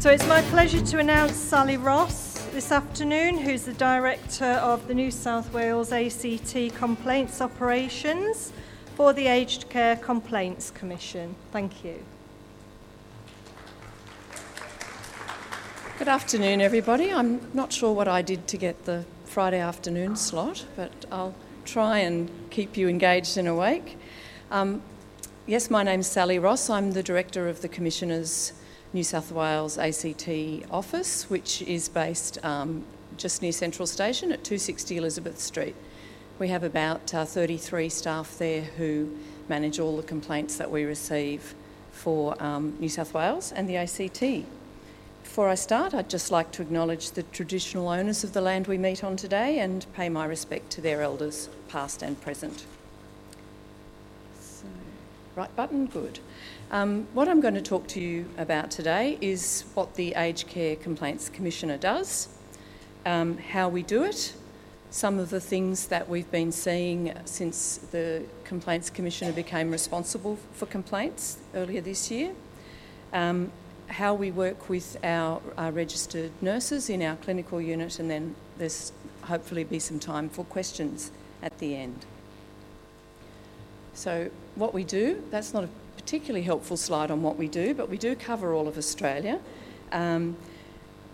So it's my pleasure to announce Sally Ross this afternoon, who's the Director of the New South Wales ACT Complaints Operations for the Aged Care Complaints Commission. Thank you. Good afternoon, everybody. I'm not sure what I did to get the Friday afternoon slot, but I'll try and keep you engaged and awake. Um, yes, my name's Sally Ross. I'm the Director of the Commissioner's New South Wales ACT office, which is based um, just near Central Station at 260 Elizabeth Street. We have about uh, 33 staff there who manage all the complaints that we receive for um, New South Wales and the ACT. Before I start, I'd just like to acknowledge the traditional owners of the land we meet on today and pay my respect to their elders, past and present. So, right button, good. Um, what I'm going to talk to you about today is what the Aged Care Complaints Commissioner does, um, how we do it, some of the things that we've been seeing since the Complaints Commissioner became responsible for complaints earlier this year, um, how we work with our, our, registered nurses in our clinical unit, and then there's hopefully be some time for questions at the end. So, what we do, that's not a particularly helpful slide on what we do, but we do cover all of Australia. Um,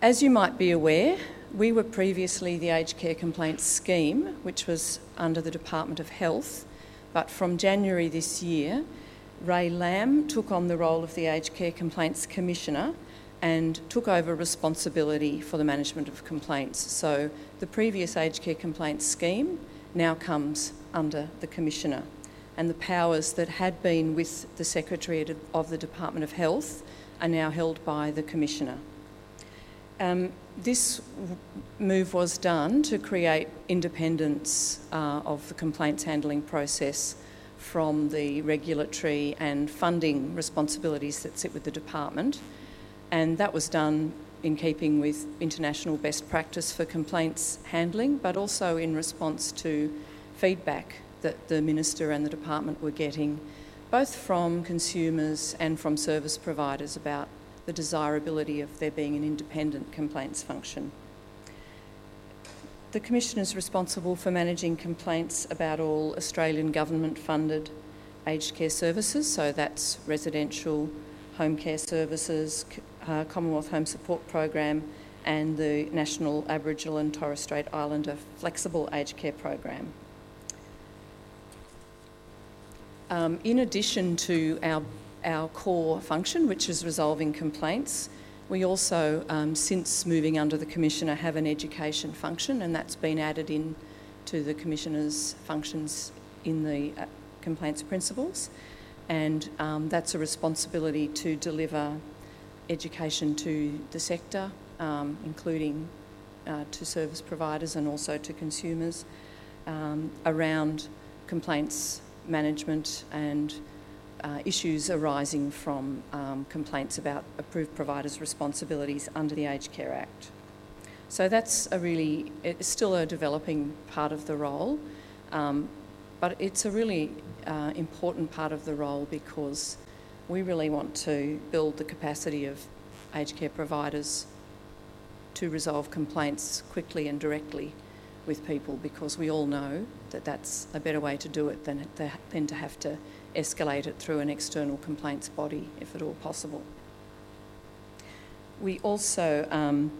as you might be aware, we were previously the Aged Care Complaints Scheme, which was under the Department of Health, but from January this year, Rae Lamb took on the role of the Aged Care Complaints Commissioner and took over responsibility for the management of complaints. So the previous Aged Care Complaints Scheme now comes under the Commissioner and the powers that had been with the Secretary of the Department of Health are now held by the Commissioner. Um, this move was done to create independence uh, of the complaints handling process from the regulatory and funding responsibilities that sit with the department, and that was done in keeping with international best practice for complaints handling, but also in response to feedback that the Minister and the Department were getting, both from consumers and from service providers, about the desirability of there being an independent complaints function. The Commission is responsible for managing complaints about all Australian government funded aged care services, so that's residential home care services, uh, Commonwealth Home Support Program, and the National Aboriginal and Torres Strait Islander Flexible Aged Care Program. Um, in addition to our, our core function, which is resolving complaints, we also, um, since moving under the Commissioner, have an education function, and that's been added in to the Commissioner's functions in the uh, complaints principles. And um, that's a responsibility to deliver education to the sector, um, including uh, to service providers and also to consumers, um, around complaints management and uh, issues arising from um, complaints about approved providers' responsibilities under the Aged Care Act. So that's a really, it's still a developing part of the role, um, but it's a really uh, important part of the role because we really want to build the capacity of aged care providers to resolve complaints quickly and directly with people because we all know that that's a better way to do it than, than to have to escalate it through an external complaints body, if at all possible. We also, um,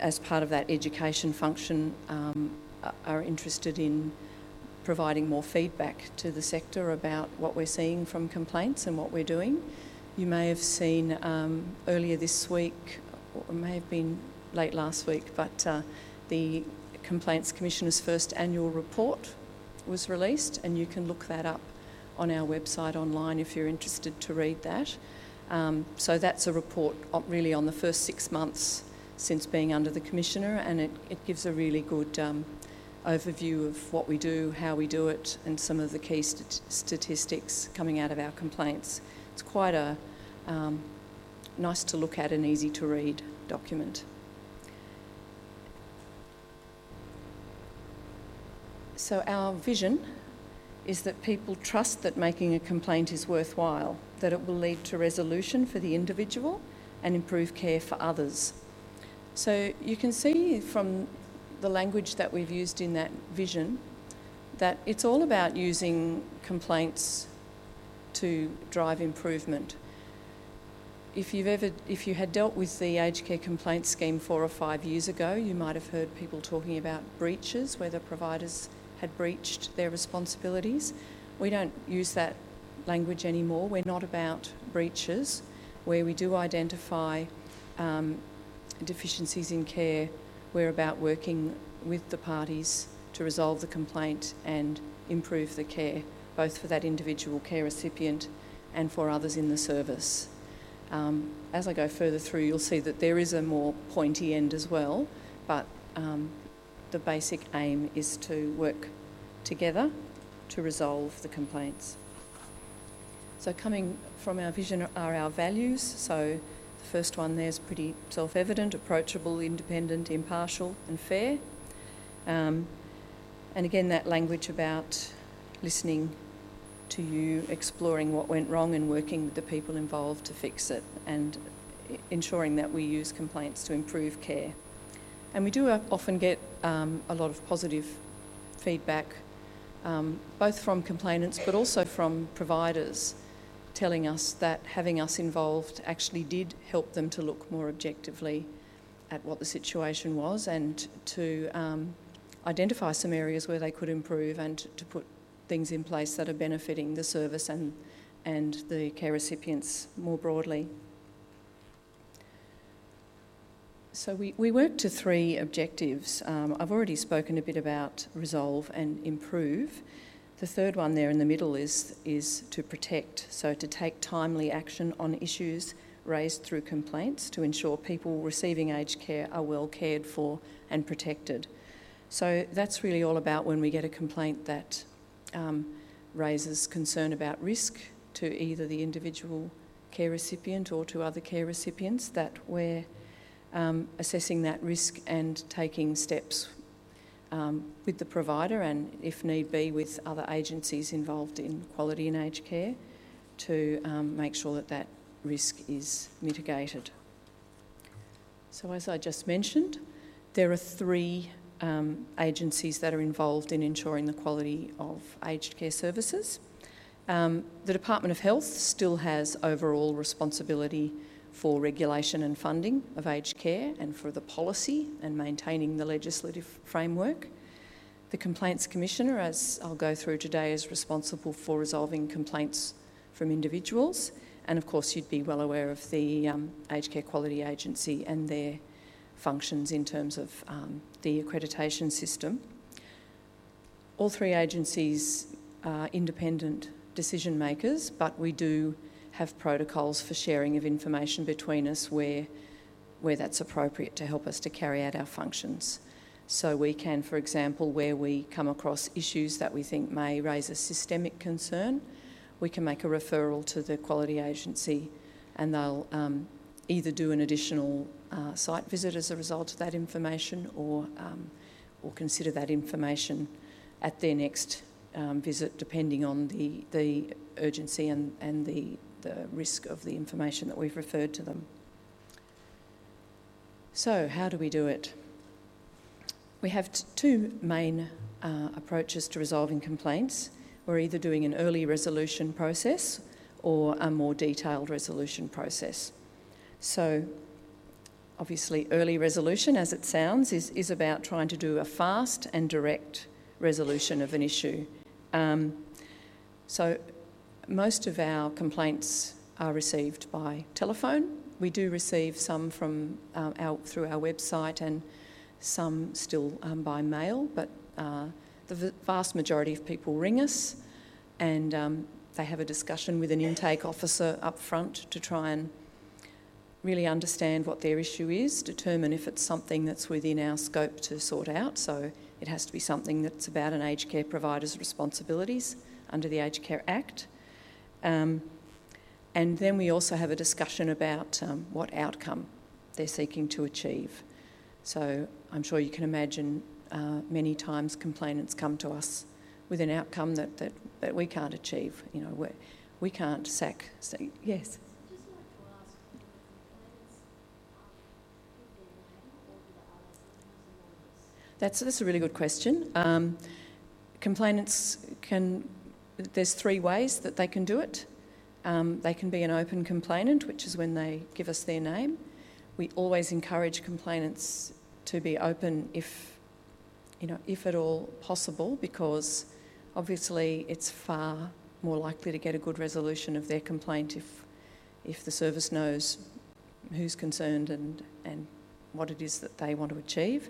as part of that education function, um, are interested in providing more feedback to the sector about what we're seeing from complaints and what we're doing. You may have seen um, earlier this week, or it may have been late last week, but uh, the Complaints Commissioner's first annual report was released, and you can look that up on our website online if you're interested to read that. Um, so that's a report really on the first six months since being under the Commissioner, and it, it gives a really good um, overview of what we do, how we do it, and some of the key st- statistics coming out of our complaints. It's quite a um, nice to look at and easy to read document. So, our vision is that people trust that making a complaint is worthwhile, that it will lead to resolution for the individual and improve care for others. So you can see from the language that we've used in that vision that it's all about using complaints to drive improvement. If you've ever, if you had dealt with the aged care complaint scheme four or five years ago, you might have heard people talking about breaches where the providers had breached their responsibilities. We don't use that language anymore. We're not about breaches. Where we do identify um, deficiencies in care, we're about working with the parties to resolve the complaint and improve the care, both for that individual care recipient and for others in the service. Um, as I go further through, you'll see that there is a more pointy end as well, but um, the basic aim is to work together to resolve the complaints. So, coming from our vision are our values. So, the first one there is pretty self evident approachable, independent, impartial, and fair. Um, and again, that language about listening to you, exploring what went wrong and working with the people involved to fix it, and ensuring that we use complaints to improve care. And we do often get um, a lot of positive feedback, um, both from complainants but also from providers, telling us that having us involved actually did help them to look more objectively at what the situation was and to um, identify some areas where they could improve and to put things in place that are benefiting the service and, and the care recipients more broadly. So we, we work to three objectives. Um, I've already spoken a bit about resolve and improve. The third one there in the middle is, is to protect, so to take timely action on issues raised through complaints to ensure people receiving aged care are well cared for and protected. So that's really all about when we get a complaint that um, raises concern about risk to either the individual care recipient or to other care recipients, that we're um, assessing that risk and taking steps um, with the provider and, if need be, with other agencies involved in quality and aged care to um, make sure that that risk is mitigated. So, as I just mentioned, there are three um, agencies that are involved in ensuring the quality of aged care services. Um, the Department of Health still has overall responsibility for regulation and funding of aged care and for the policy and maintaining the legislative framework. The Complaints Commissioner, as I'll go through today, is responsible for resolving complaints from individuals. And of course, you'd be well aware of the um, Aged Care Quality Agency and their functions in terms of um, the accreditation system. All three agencies are independent decision makers, but we do have protocols for sharing of information between us where, where that's appropriate to help us to carry out our functions. So we can, for example, where we come across issues that we think may raise a systemic concern, we can make a referral to the quality agency and they'll um, either do an additional uh, site visit as a result of that information or, um, or consider that information at their next um, visit, depending on the, the urgency and, and the, the risk of the information that we've referred to them. So, how do we do it? We have two main uh, approaches to resolving complaints. We're either doing an early resolution process or a more detailed resolution process. So, obviously, early resolution, as it sounds, is, is about trying to do a fast and direct resolution of an issue. Um, so, most of our complaints are received by telephone. We do receive some from uh, our, through our website and some still um, by mail, but uh, the vast majority of people ring us and um, they have a discussion with an intake officer up front to try and really understand what their issue is, determine if it's something that's within our scope to sort out. So it has to be something that's about an aged care provider's responsibilities under the Aged Care Act. Um, and then we also have a discussion about um, what outcome they're seeking to achieve. So I'm sure you can imagine uh, many times complainants come to us with an outcome that, that, that we can't achieve. You know, we're, we can not sack. So, yes. That's, that's a really good question. Um, complainants can there's three ways that they can do it. Um, they can be an open complainant, which is when they give us their name. We always encourage complainants to be open if, you know, if at all possible, because obviously it's far more likely to get a good resolution of their complaint if, if the service knows who's concerned and, and what it is that they want to achieve.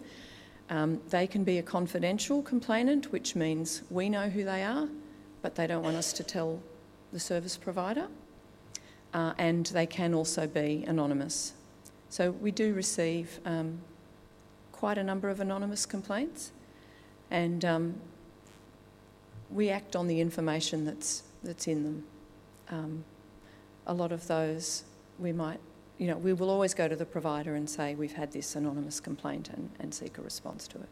Um, they can be a confidential complainant, which means we know who they are, but they don't want us to tell the service provider. Uh, and they can also be anonymous. So we do receive um, quite a number of anonymous complaints, and um, we act on the information that's that's in them. Um, a lot of those we might you know, we will always go to the provider and say we've had this anonymous complaint and, and seek a response to it.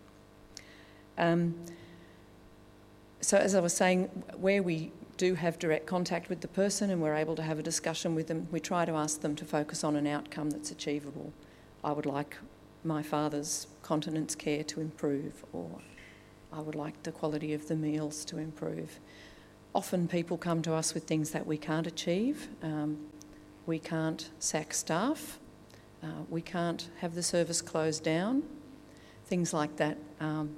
So, as I was saying, where we do have direct contact with the person and we're able to have a discussion with them, we try to ask them to focus on an outcome that's achievable. I would like my father's continence care to improve, or I would like the quality of the meals to improve. Often people come to us with things that we can't achieve. Um, we can't sack staff, uh, we can't have the service closed down, things like that. Um,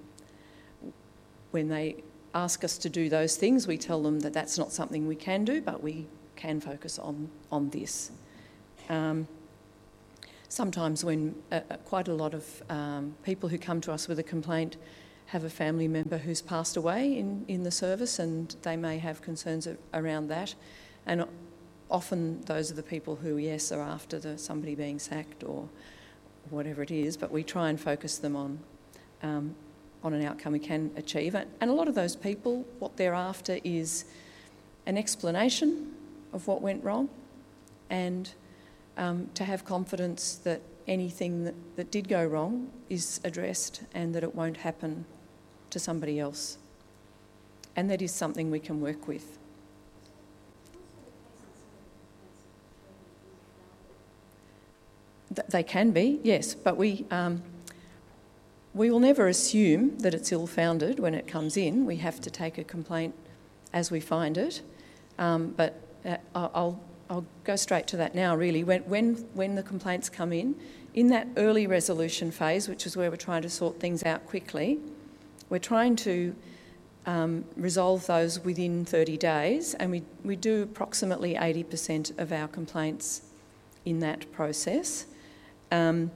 when they ask us to do those things, we tell them that that's not something we can do, but we can focus on, on this. Um, sometimes, when uh, uh quite a lot of um, people who come to us with a complaint have a family member who's passed away in, in the service, and they may have concerns around that. And often those are the people who, yes, are after the, somebody being sacked or whatever it is, but we try and focus them on, um, on an outcome we can achieve. And a lot of those people, what they're after is an explanation of what went wrong and um, to have confidence that anything that, that did go wrong is addressed and that it won't happen to somebody else. And that is something we can work with. They can be, yes, but we, um, we will never assume that it's ill founded when it comes in. We have to take a complaint as we find it. Um, but uh, I'll, I'll go straight to that now, really. When, when, when the complaints come in, in that early resolution phase, which is where we're trying to sort things out quickly, we're trying to um, resolve those within 30 days, and we, we do approximately 80% of our complaints in that process. Um,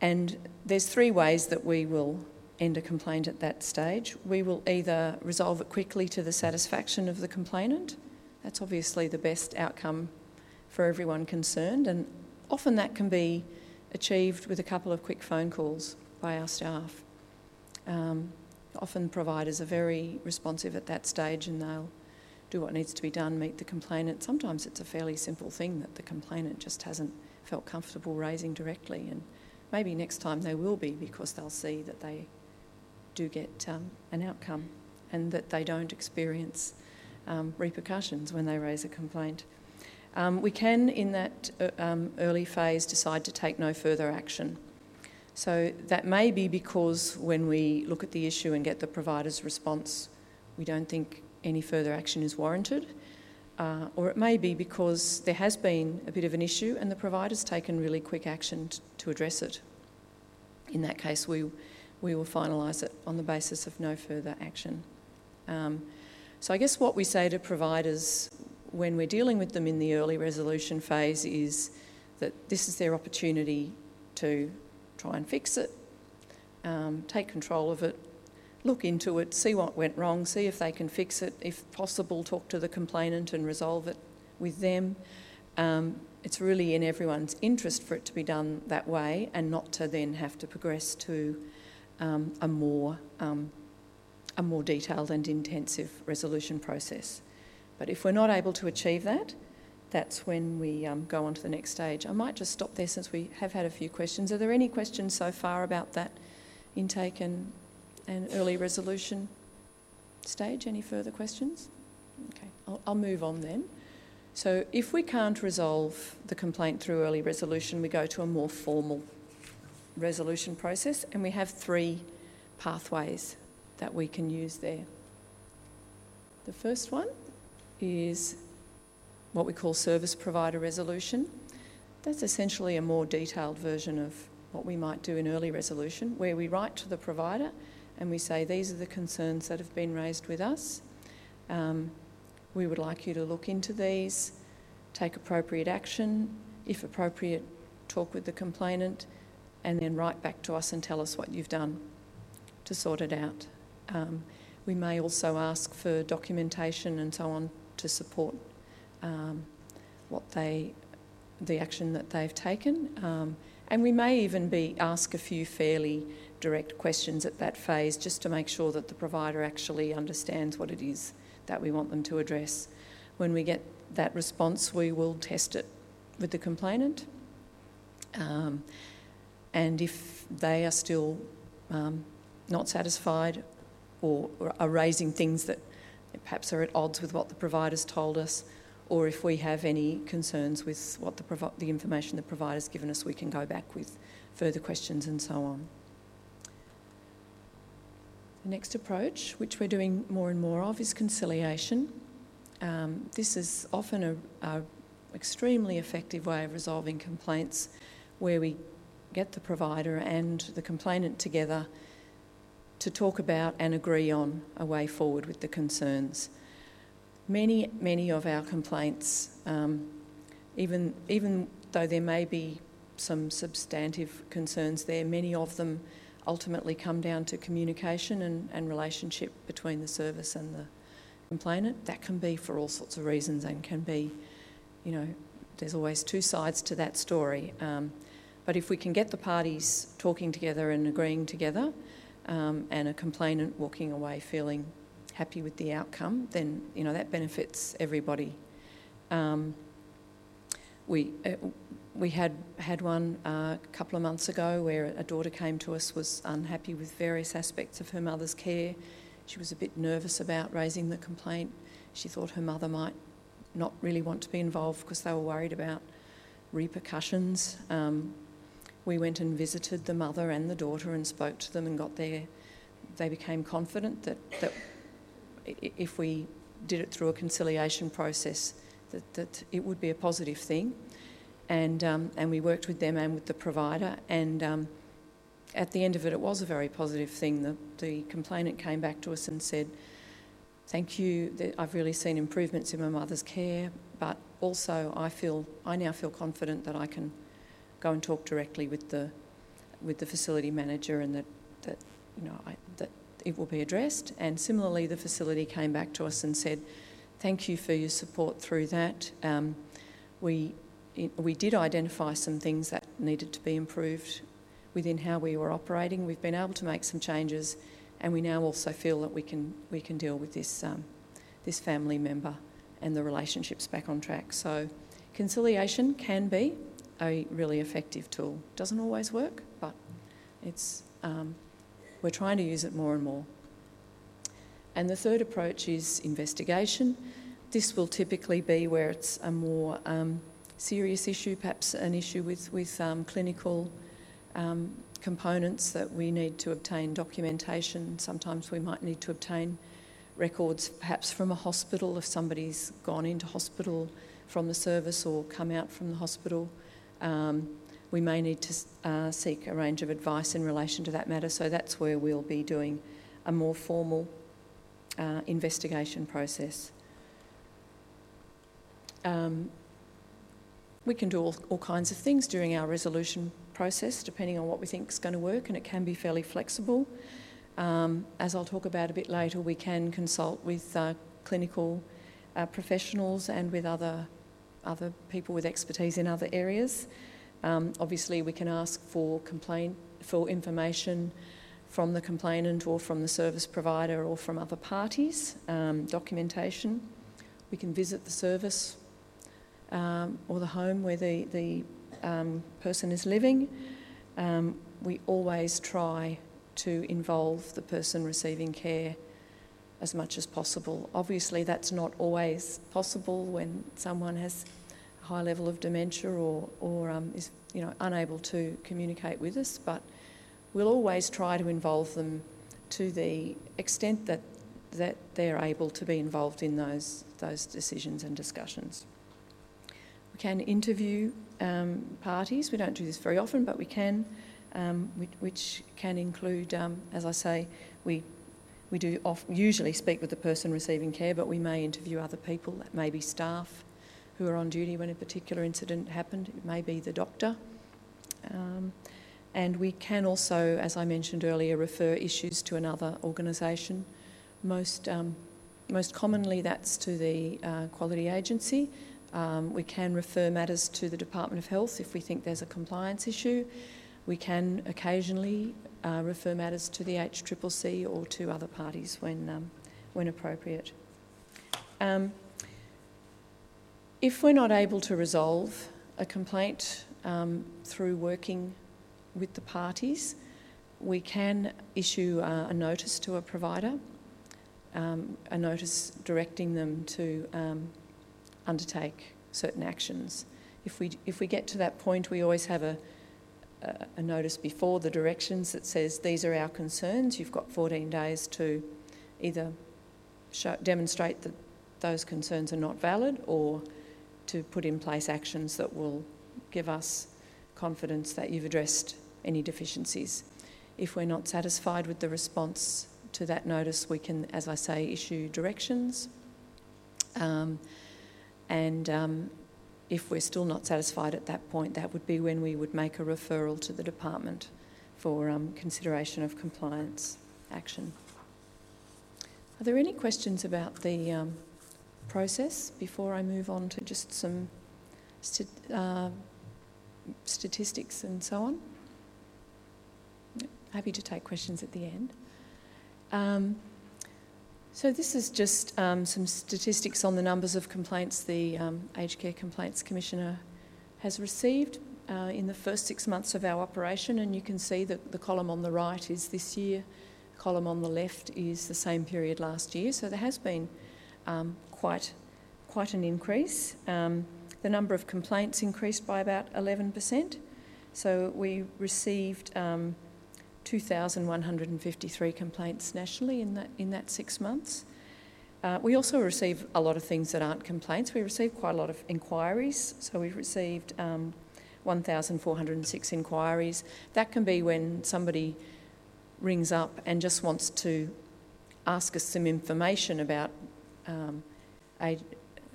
and there's three ways that we will end a complaint at that stage. We will either resolve it quickly to the satisfaction of the complainant. That's obviously the best outcome for everyone concerned, and often that can be achieved with a couple of quick phone calls by our staff. Um, often providers are very responsive at that stage and they'll do what needs to be done, meet the complainant. Sometimes it's a fairly simple thing that the complainant just hasn't felt comfortable raising directly. And maybe next time they will be because they'll see that they do get um, an outcome and that they don't experience um, repercussions when they raise a complaint. Um, we can, in that uh, um, early phase, decide to take no further action. So that may be because when we look at the issue and get the provider's response, we don't think any further action is warranted uh, or it may be because there has been a bit of an issue and the provider's taken really quick action t- to address it. In that case, we, we will finalise it on the basis of no further action. Um, so, I guess what we say to providers when we're dealing with them in the early resolution phase is that this is their opportunity to try and fix it, um, take control of it, look into it, see what went wrong, see if they can fix it, if possible, talk to the complainant and resolve it with them. Um, it's really in everyone's interest for it to be done that way and not to then have to progress to um, a more um, a more detailed and intensive resolution process. But if we're not able to achieve that, that's when we um, go on to the next stage. I might just stop there since we have had a few questions. Are there any questions so far about that intake and and early resolution stage. Any further questions? Okay, I'll, I'll move on then. So, if we can't resolve the complaint through early resolution, we go to a more formal resolution process, and we have three pathways that we can use there. The first one is what we call service provider resolution. That's essentially a more detailed version of what we might do in early resolution, where we write to the provider and we say, These are the concerns that have been raised with us. Um, we would like you to look into these, take appropriate action, if appropriate, talk with the complainant, and then write back to us and tell us what you've done to sort it out. Um, we may also ask for documentation and so on to support um, what they, the action that they've taken. Um, and we may even be ask a few fairly direct questions at that phase just to make sure that the provider actually understands what it is that we want them to address. When we get that response, we will test it with the complainant. Um, and if they are still um, not satisfied or, or, are raising things that perhaps are at odds with what the provider's told us, or if we have any concerns with what the, the information the provider's given us, we can go back with further questions and so on. The next approach, which we're doing more and more of, is conciliation. Um, this is often a, a extremely effective way of resolving complaints where we get the provider and the complainant together to talk about and agree on a way forward with the concerns. Many, many of our complaints, um, even, even though there may be some substantive concerns there, many of them ultimately come down to communication and, and relationship between the service and the complainant. That can be for all sorts of reasons and can be, you know, there's always two sides to that story. Um, but if we can get the parties talking together and agreeing together, um, and a complainant walking away feeling happy with the outcome, then you know that benefits everybody. Um, we uh, we had had one uh, a couple of months ago where a daughter came to us was unhappy with various aspects of her mother's care. She was a bit nervous about raising the complaint. She thought her mother might not really want to be involved because they were worried about repercussions. Um, we went and visited the mother and the daughter and spoke to them and got there. They became confident that, that if we did it through a conciliation process, that, that it would be a positive thing. And, um, and we worked with them and with the provider. And um, at the end of it, it was a very positive thing. The, the complainant came back to us and said, Thank you, I've really seen improvements in my mother's care, but also I feel I now feel confident that I can go and talk directly with the with the facility manager and that that you know I, that it will be addressed. And similarly, the facility came back to us and said, "Thank you for your support through that. Um, we we did identify some things that needed to be improved within how we were operating. We've been able to make some changes, and we now also feel that we can we can deal with this um, this family member and the relationships back on track. So, conciliation can be a really effective tool. Doesn't always work, but it's um, we're trying to use it more and more. And the third approach is investigation. This will typically be where it's a more um, serious issue, perhaps an issue with with um, clinical um, components that we need to obtain documentation. Sometimes we might need to obtain records, perhaps from a hospital if somebody's gone into hospital from the service or come out from the hospital. Um, we may need to uh, seek a range of advice in relation to that matter, so that's where we'll be doing a more formal uh, investigation process. Um, we can do all, all, kinds of things during our resolution process, depending on what we think is going to work, and it can be fairly flexible. Um, as I'll talk about a bit later, we can consult with uh, clinical uh, professionals and with other other people with expertise in other areas. Um, obviously, we can ask for complaint for information from the complainant or from the service provider or from other parties, um, documentation. We can visit the service um, or the home where the, the um, person is living. Um, we always try to involve the person receiving care as much as possible. Obviously, that's not always possible when someone has a high level of dementia or, or um, is you know, unable to communicate with us, but we'll always try to involve them to the extent that, that they're able to be involved in those, those decisions and discussions. Can interview um, parties. We don't do this very often, but we can, um, which, which, can include, um, as I say, we we do off, usually speak with the person receiving care, but we may interview other people. That may be staff who are on duty when a particular incident happened. It may be the doctor. Um, and we can also, as I mentioned earlier, refer issues to another organisation. Most, um, most commonly, that's to the uh, Quality Agency. Um, we can refer matters to the Department of Health if we think there's a compliance issue. We can occasionally uh, refer matters to the HCCC or to other parties when, um, when appropriate. Um, if we're not able to resolve a complaint um, through working with the parties, we can issue uh, a notice to a provider, um, a notice directing them to um, undertake certain actions. If we, if we get to that point, we always have a, a notice before the directions that says these are our concerns. You've got 14 days to either show, demonstrate that those concerns are not valid or to put in place actions that will give us confidence that you've addressed any deficiencies. If we're not satisfied with the response to that notice, we can, as I say, issue directions. Um, and um, if we're still not satisfied at that point, that would be when we would make a referral to the department for um, consideration of compliance action. Are there any questions about the um, process before I move on to just some st- uh, statistics and so on? Happy to take questions at the end. So this is just um, some statistics on the numbers of complaints the um, Aged Care Complaints Commissioner has received uh, in the first six months of our operation, and you can see that the column on the right is this year, the column on the left is the same period last year. So there has been um, quite quite an increase. Um, the number of complaints increased by about 11%. So we received um, 2,153 complaints nationally in that, in that six months. Uh, we also receive a lot of things that aren't complaints. We receive quite a lot of inquiries. So we've received um, 1,406 inquiries. That can be when somebody rings up and just wants to ask us some information about, um, age,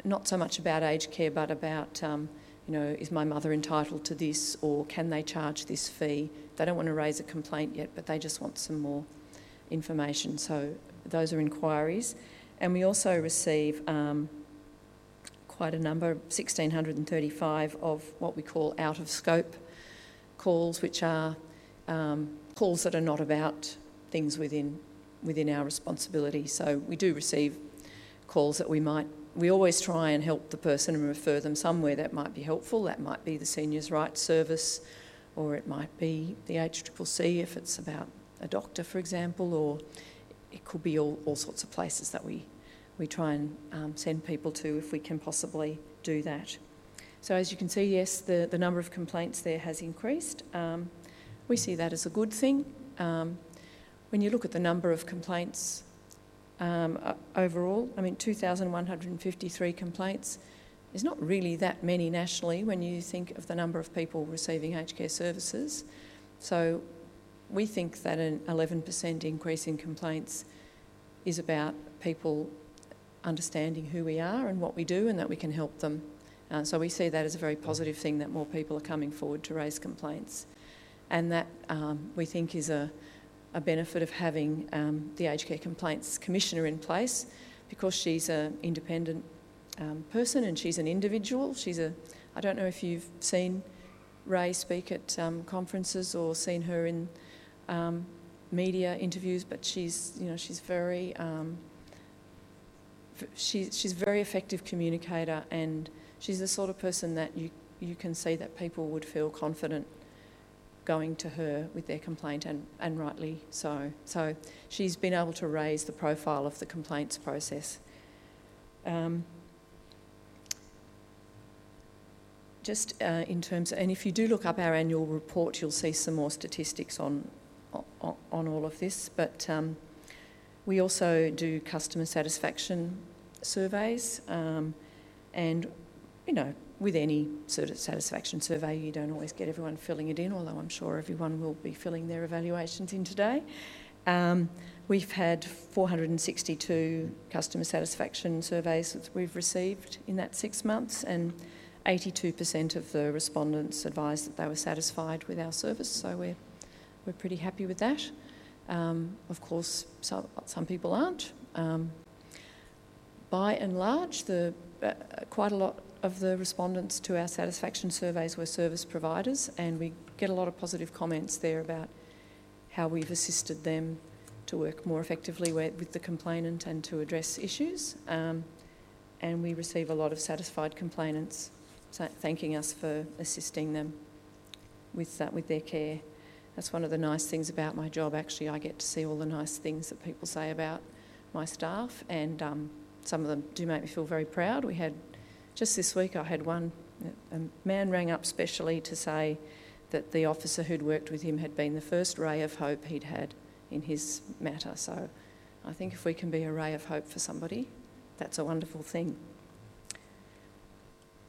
not so much about aged care, but about, um, you know, is my mother entitled to this or can they charge this fee? They don't want to raise a complaint yet, but they just want some more information. So those are inquiries. And we also receive um, quite a number, 1,635 of what we call out of scope calls, which are um, calls that are not about things within within our responsibility. So we do receive calls that we might. We always try and help the person and refer them somewhere that might be helpful. That might be the Seniors' Rights Service or it might be the HCCC if it's about a doctor, for example, or it could be all, all sorts of places that we, we try and um, send people to if we can possibly do that. So, as you can see, yes, the, the number of complaints there has increased. Um, we see that as a good thing. Um, when you look at the number of complaints um, overall, I mean, 2,153 complaints there's not really that many nationally when you think of the number of people receiving aged care services. So we think that an 11% increase in complaints is about people understanding who we are and what we do and that we can help them. Uh, so we see that as a very positive thing that more people are coming forward to raise complaints. And that um, we think is a, a benefit of having um, the Aged Care Complaints Commissioner in place because she's an independent um, person and she's an individual. She's a, I don't know if you've seen Rae speak at um, conferences or seen her in um, media interviews, but she's, you know, she's very, um, she, she's very effective communicator and she's the sort of person that you, you can see that people would feel confident going to her with their complaint and, and rightly so. So she's been able to raise the profile of the complaints process. Um, just uh, in terms, of, and if you do look up our annual report, you'll see some more statistics on, on, on all of this, but um, we also do customer satisfaction surveys, um, and you know, with any sort of satisfaction survey, you don't always get everyone filling it in, although I'm sure everyone will be filling their evaluations in today. Um, we've had 462 customer satisfaction surveys that we've received in that six months, and 82% of the respondents advised that they were satisfied with our service, so we're, we're pretty happy with that. Um, of course, some, some people aren't. Um, by and large, the, uh, quite a lot of the respondents to our satisfaction surveys were service providers, and we get a lot of positive comments there about how we've assisted them to work more effectively with the complainant and to address issues. Um, and we receive a lot of satisfied complainants thanking us for assisting them with, uh, with their care. That's one of the nice things about my job. Actually, I get to see all the nice things that people say about my staff, and um, some of them do make me feel very proud. We had just this week, I had one a man rang up specially to say that the officer who'd worked with him had been the first ray of hope he'd had in his matter. So I think if we can be a ray of hope for somebody, that's a wonderful thing.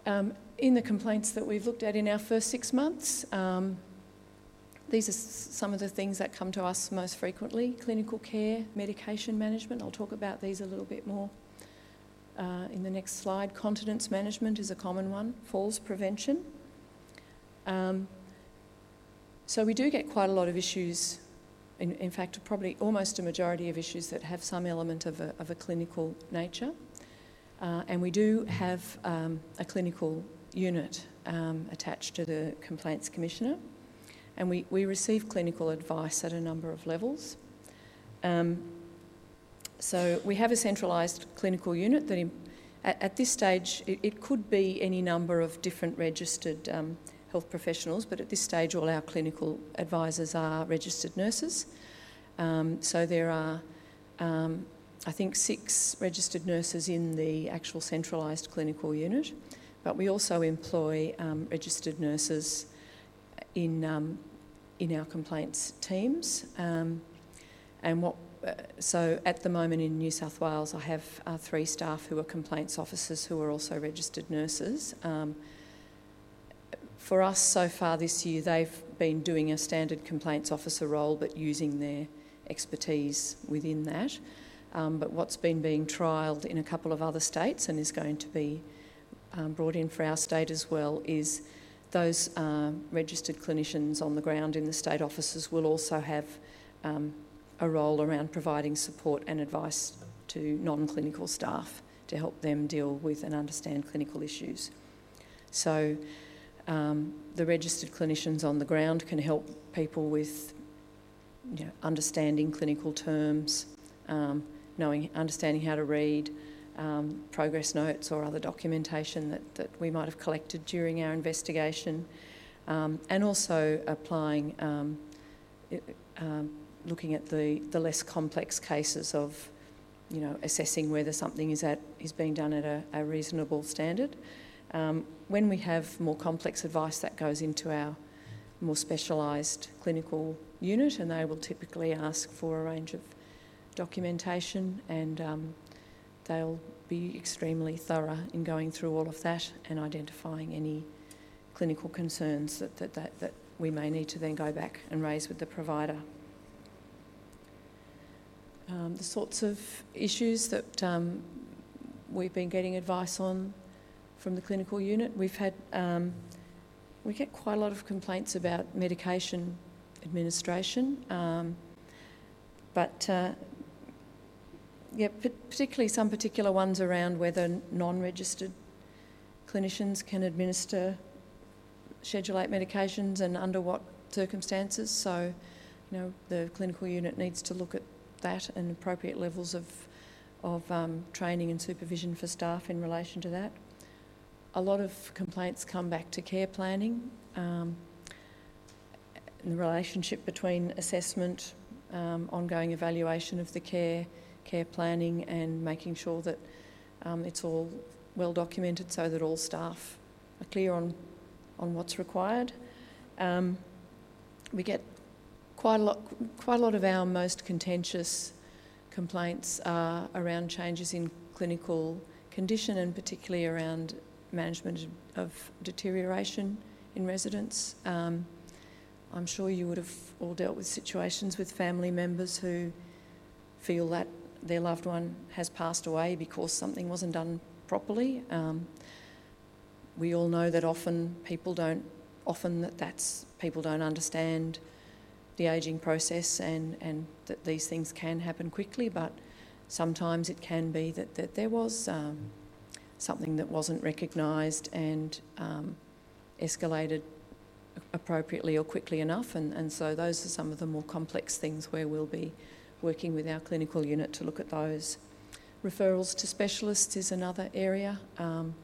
Um, in the complaints that we've looked at in our first six months, um, these are some of the things that come to us most frequently clinical care, medication management. I'll talk about these a little bit more uh, in the next slide. Continence management is a common one, falls prevention. Um, so we do get quite a lot of issues, in, in, fact, probably almost a majority of issues that have some element of a, of a clinical nature. Uh, and we do have um, a clinical unit um, attached to the Complaints Commissioner, and we, we receive clinical advice at a number of levels. Um, so we have a centralised clinical unit that, at, at, this stage, it, it, could be any number of different registered um, health professionals, but at this stage, all our clinical advisors are registered nurses. Um, so there are um, I think, six registered nurses in the actual centralised clinical unit, but we also employ um, registered nurses in, um, in our complaints teams. Um, and what, so at the moment in New South Wales, I have uh, three staff who are complaints officers who are also registered nurses. Um, for us so far this year, they've been doing a standard complaints officer role but using their expertise within that. Um, but what's been being trialled in a couple of other states and is going to be um, brought in for our state as well is those uh, registered clinicians on the ground in the state offices will also have um, a role around providing support and advice to non clinical staff to help them deal with and understand clinical issues. So, um, the registered clinicians on the ground can help people with you know, understanding clinical terms, um, knowing, understanding how to read um, progress notes or other documentation that, that we might have collected during our investigation, um, and also applying, um, um, looking at the, the less complex cases of, you know, assessing whether something is at is being done at a, a reasonable standard. Um, when we have more complex advice, that goes into our more specialised clinical unit, and they will typically ask for a range of documentation, and um, they'll be extremely thorough in going through all of that and identifying any clinical concerns that, that, that, that we may need to then go back and raise with the provider. Um, the sorts of issues that um, we've been getting advice on from the clinical unit, we've had um, we get quite a lot of complaints about medication administration, um, but uh, yeah, particularly some particular ones around whether non-registered clinicians can administer Schedule 8 medications and under what circumstances. So, you know, the clinical unit needs to look at that and appropriate levels of, of um, training and supervision for staff in relation to that. A lot of complaints come back to care planning, um, the relationship between assessment, um, ongoing evaluation of the care, care planning and making sure that um, it's all well documented so that all staff are clear on, on what's required. Um, we get quite a lot, quite a lot of our most contentious complaints are around changes in clinical condition and particularly around management of deterioration in residents. Um, I'm sure you would have all dealt with situations with family members who feel that their loved one has passed away because something wasn't done properly. Um, we all know that often people don't, often that that's people don't understand the ageing process and, and that these things can happen quickly, but sometimes it can be that, that there was um, something that wasn't recognised and um, escalated appropriately or quickly enough. And, and so those are some of the more complex things where we'll be working with our clinical unit to look at those. Referrals to specialists is another area. Um,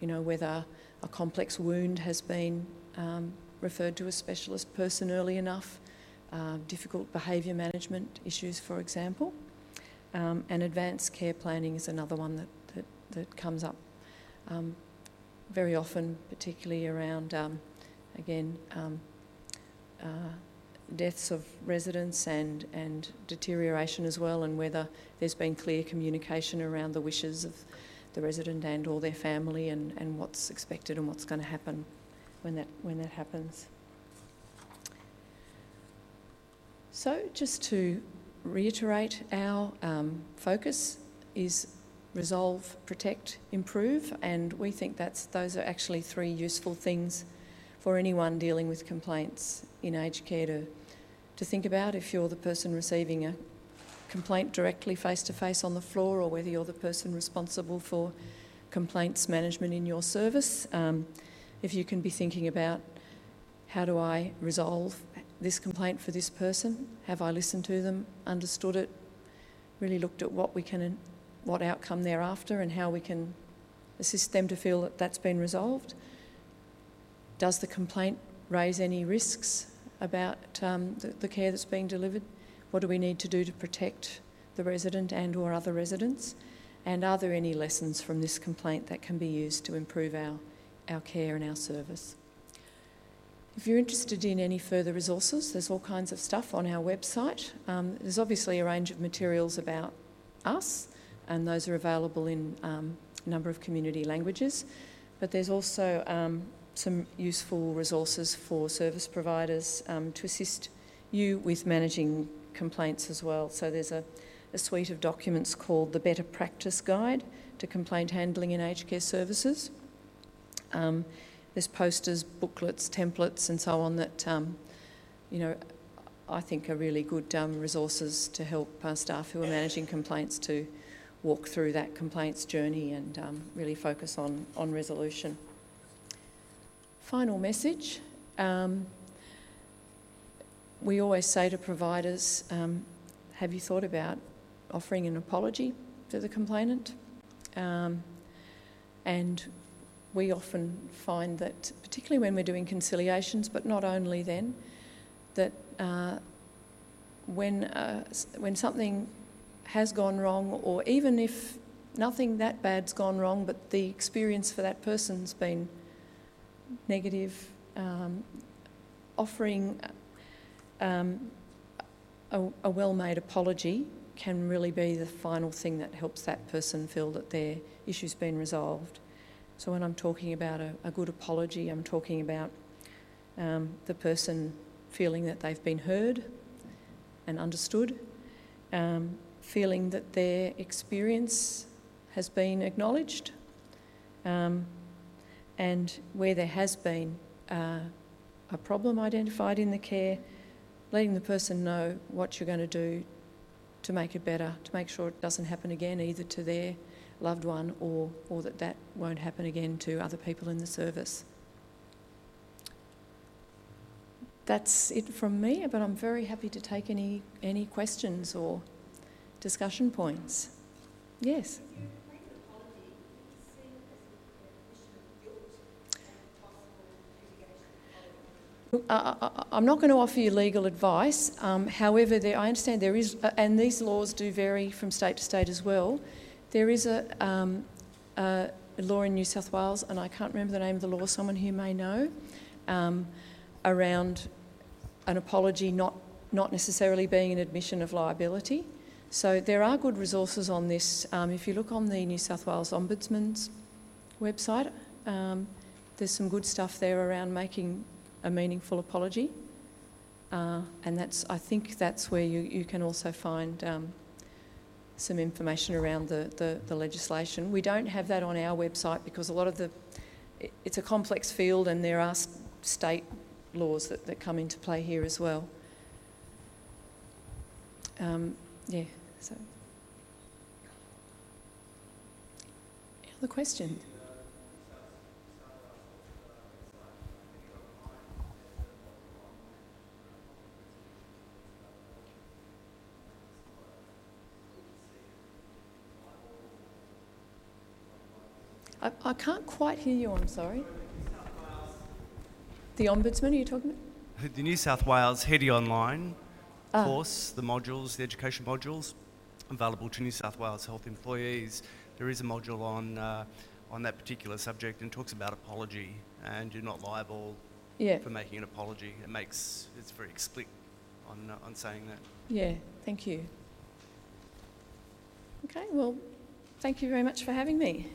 you know, whether a complex wound has been um, referred to a specialist person early enough, uh, difficult behaviour management issues, for example. Um, and advanced care planning is another one that, that, that comes up um, very often, particularly around, um, again, um, uh, deaths of residents and, and deterioration as well, and whether there's been clear communication around the wishes of the resident and or their family and, and what's expected and what's going to happen when that, when that happens. So just to reiterate, our um, focus is resolve, protect, improve, and we think that's those are actually three useful things for anyone dealing with complaints in aged care to, to think about if you're the person receiving a complaint directly face to face on the floor or whether you're the person responsible for complaints management in your service. Um, if you can be thinking about how do I resolve this complaint for this person? Have I listened to them, understood it, really looked at what we can, what outcome they're after, and how we can assist them to feel that that's been resolved? Does the complaint raise any risks about um, the, the care that's being delivered? What do we need to do to protect the resident and or other residents? And are there any lessons from this complaint that can be used to improve our, our care and our service? If you're interested in any further resources, there's all kinds of stuff on our website. Um, there's obviously a range of materials about us, and those are available in um, a number of community languages. But there's also um, some useful resources for service providers um, to assist you with managing complaints as well. So there's a, a suite of documents called the Better Practice Guide to Complaint Handling in Aged Care Services. Um, there's posters, booklets, templates, and so on that, um, you know, I think are really good um, resources to help uh, staff who are managing complaints to walk through that complaints journey and um, really focus on, on resolution. Final message. Um, we always say to providers, um, have you thought about offering an apology to the complainant? Um, and we often find that, particularly when we're doing conciliations, but not only then, that uh, when, uh, when something has gone wrong, or even if nothing that bad's gone wrong, but the experience for that person's been negative, um, offering um, a, a well made apology can really be the final thing that helps that person feel that their issue's been resolved. So when I'm talking about a, a good apology, I'm talking about um, the person feeling that they've been heard and understood, um, feeling that their experience has been acknowledged, um, and where there has been uh, a problem identified in the care, letting the person know what you're going to do to make it better, to make sure it doesn't happen again, either to their loved one or, or that that won't happen again to other people in the service. That's it from me, but I'm very happy to take any, any questions or discussion points. Yes. I, am not going to offer you legal advice. Um, however, there, I understand there is, uh, and these laws do vary from state to state as well. There is a, um, a, law in New South Wales, and I can't remember the name of the law, someone who may know, um, around an apology not not necessarily being an admission of liability. So there are good resources on this. Um, if you look on the New South Wales Ombudsman's website, um, there's some good stuff there around making a meaningful apology. Uh, and that's, I think that's where you, you can also find um, some information around the, the, the legislation. We don't have that on our website because a lot of the, it's a complex field and there are state laws that, that come into play here as well. Um, yeah, so. Other questions? I, can't quite hear you, I'm sorry. The Ombudsman, are you talking about? The New South Wales HETI Online Ah. course, the modules, the education modules, available to New South Wales health employees. There is a module on, uh, on that particular subject and talks about apology and you're not liable Yeah, for making an apology. It makes, it's very explicit on, uh, on saying that. yeah, thank you. Okay, well, thank you very much for having me.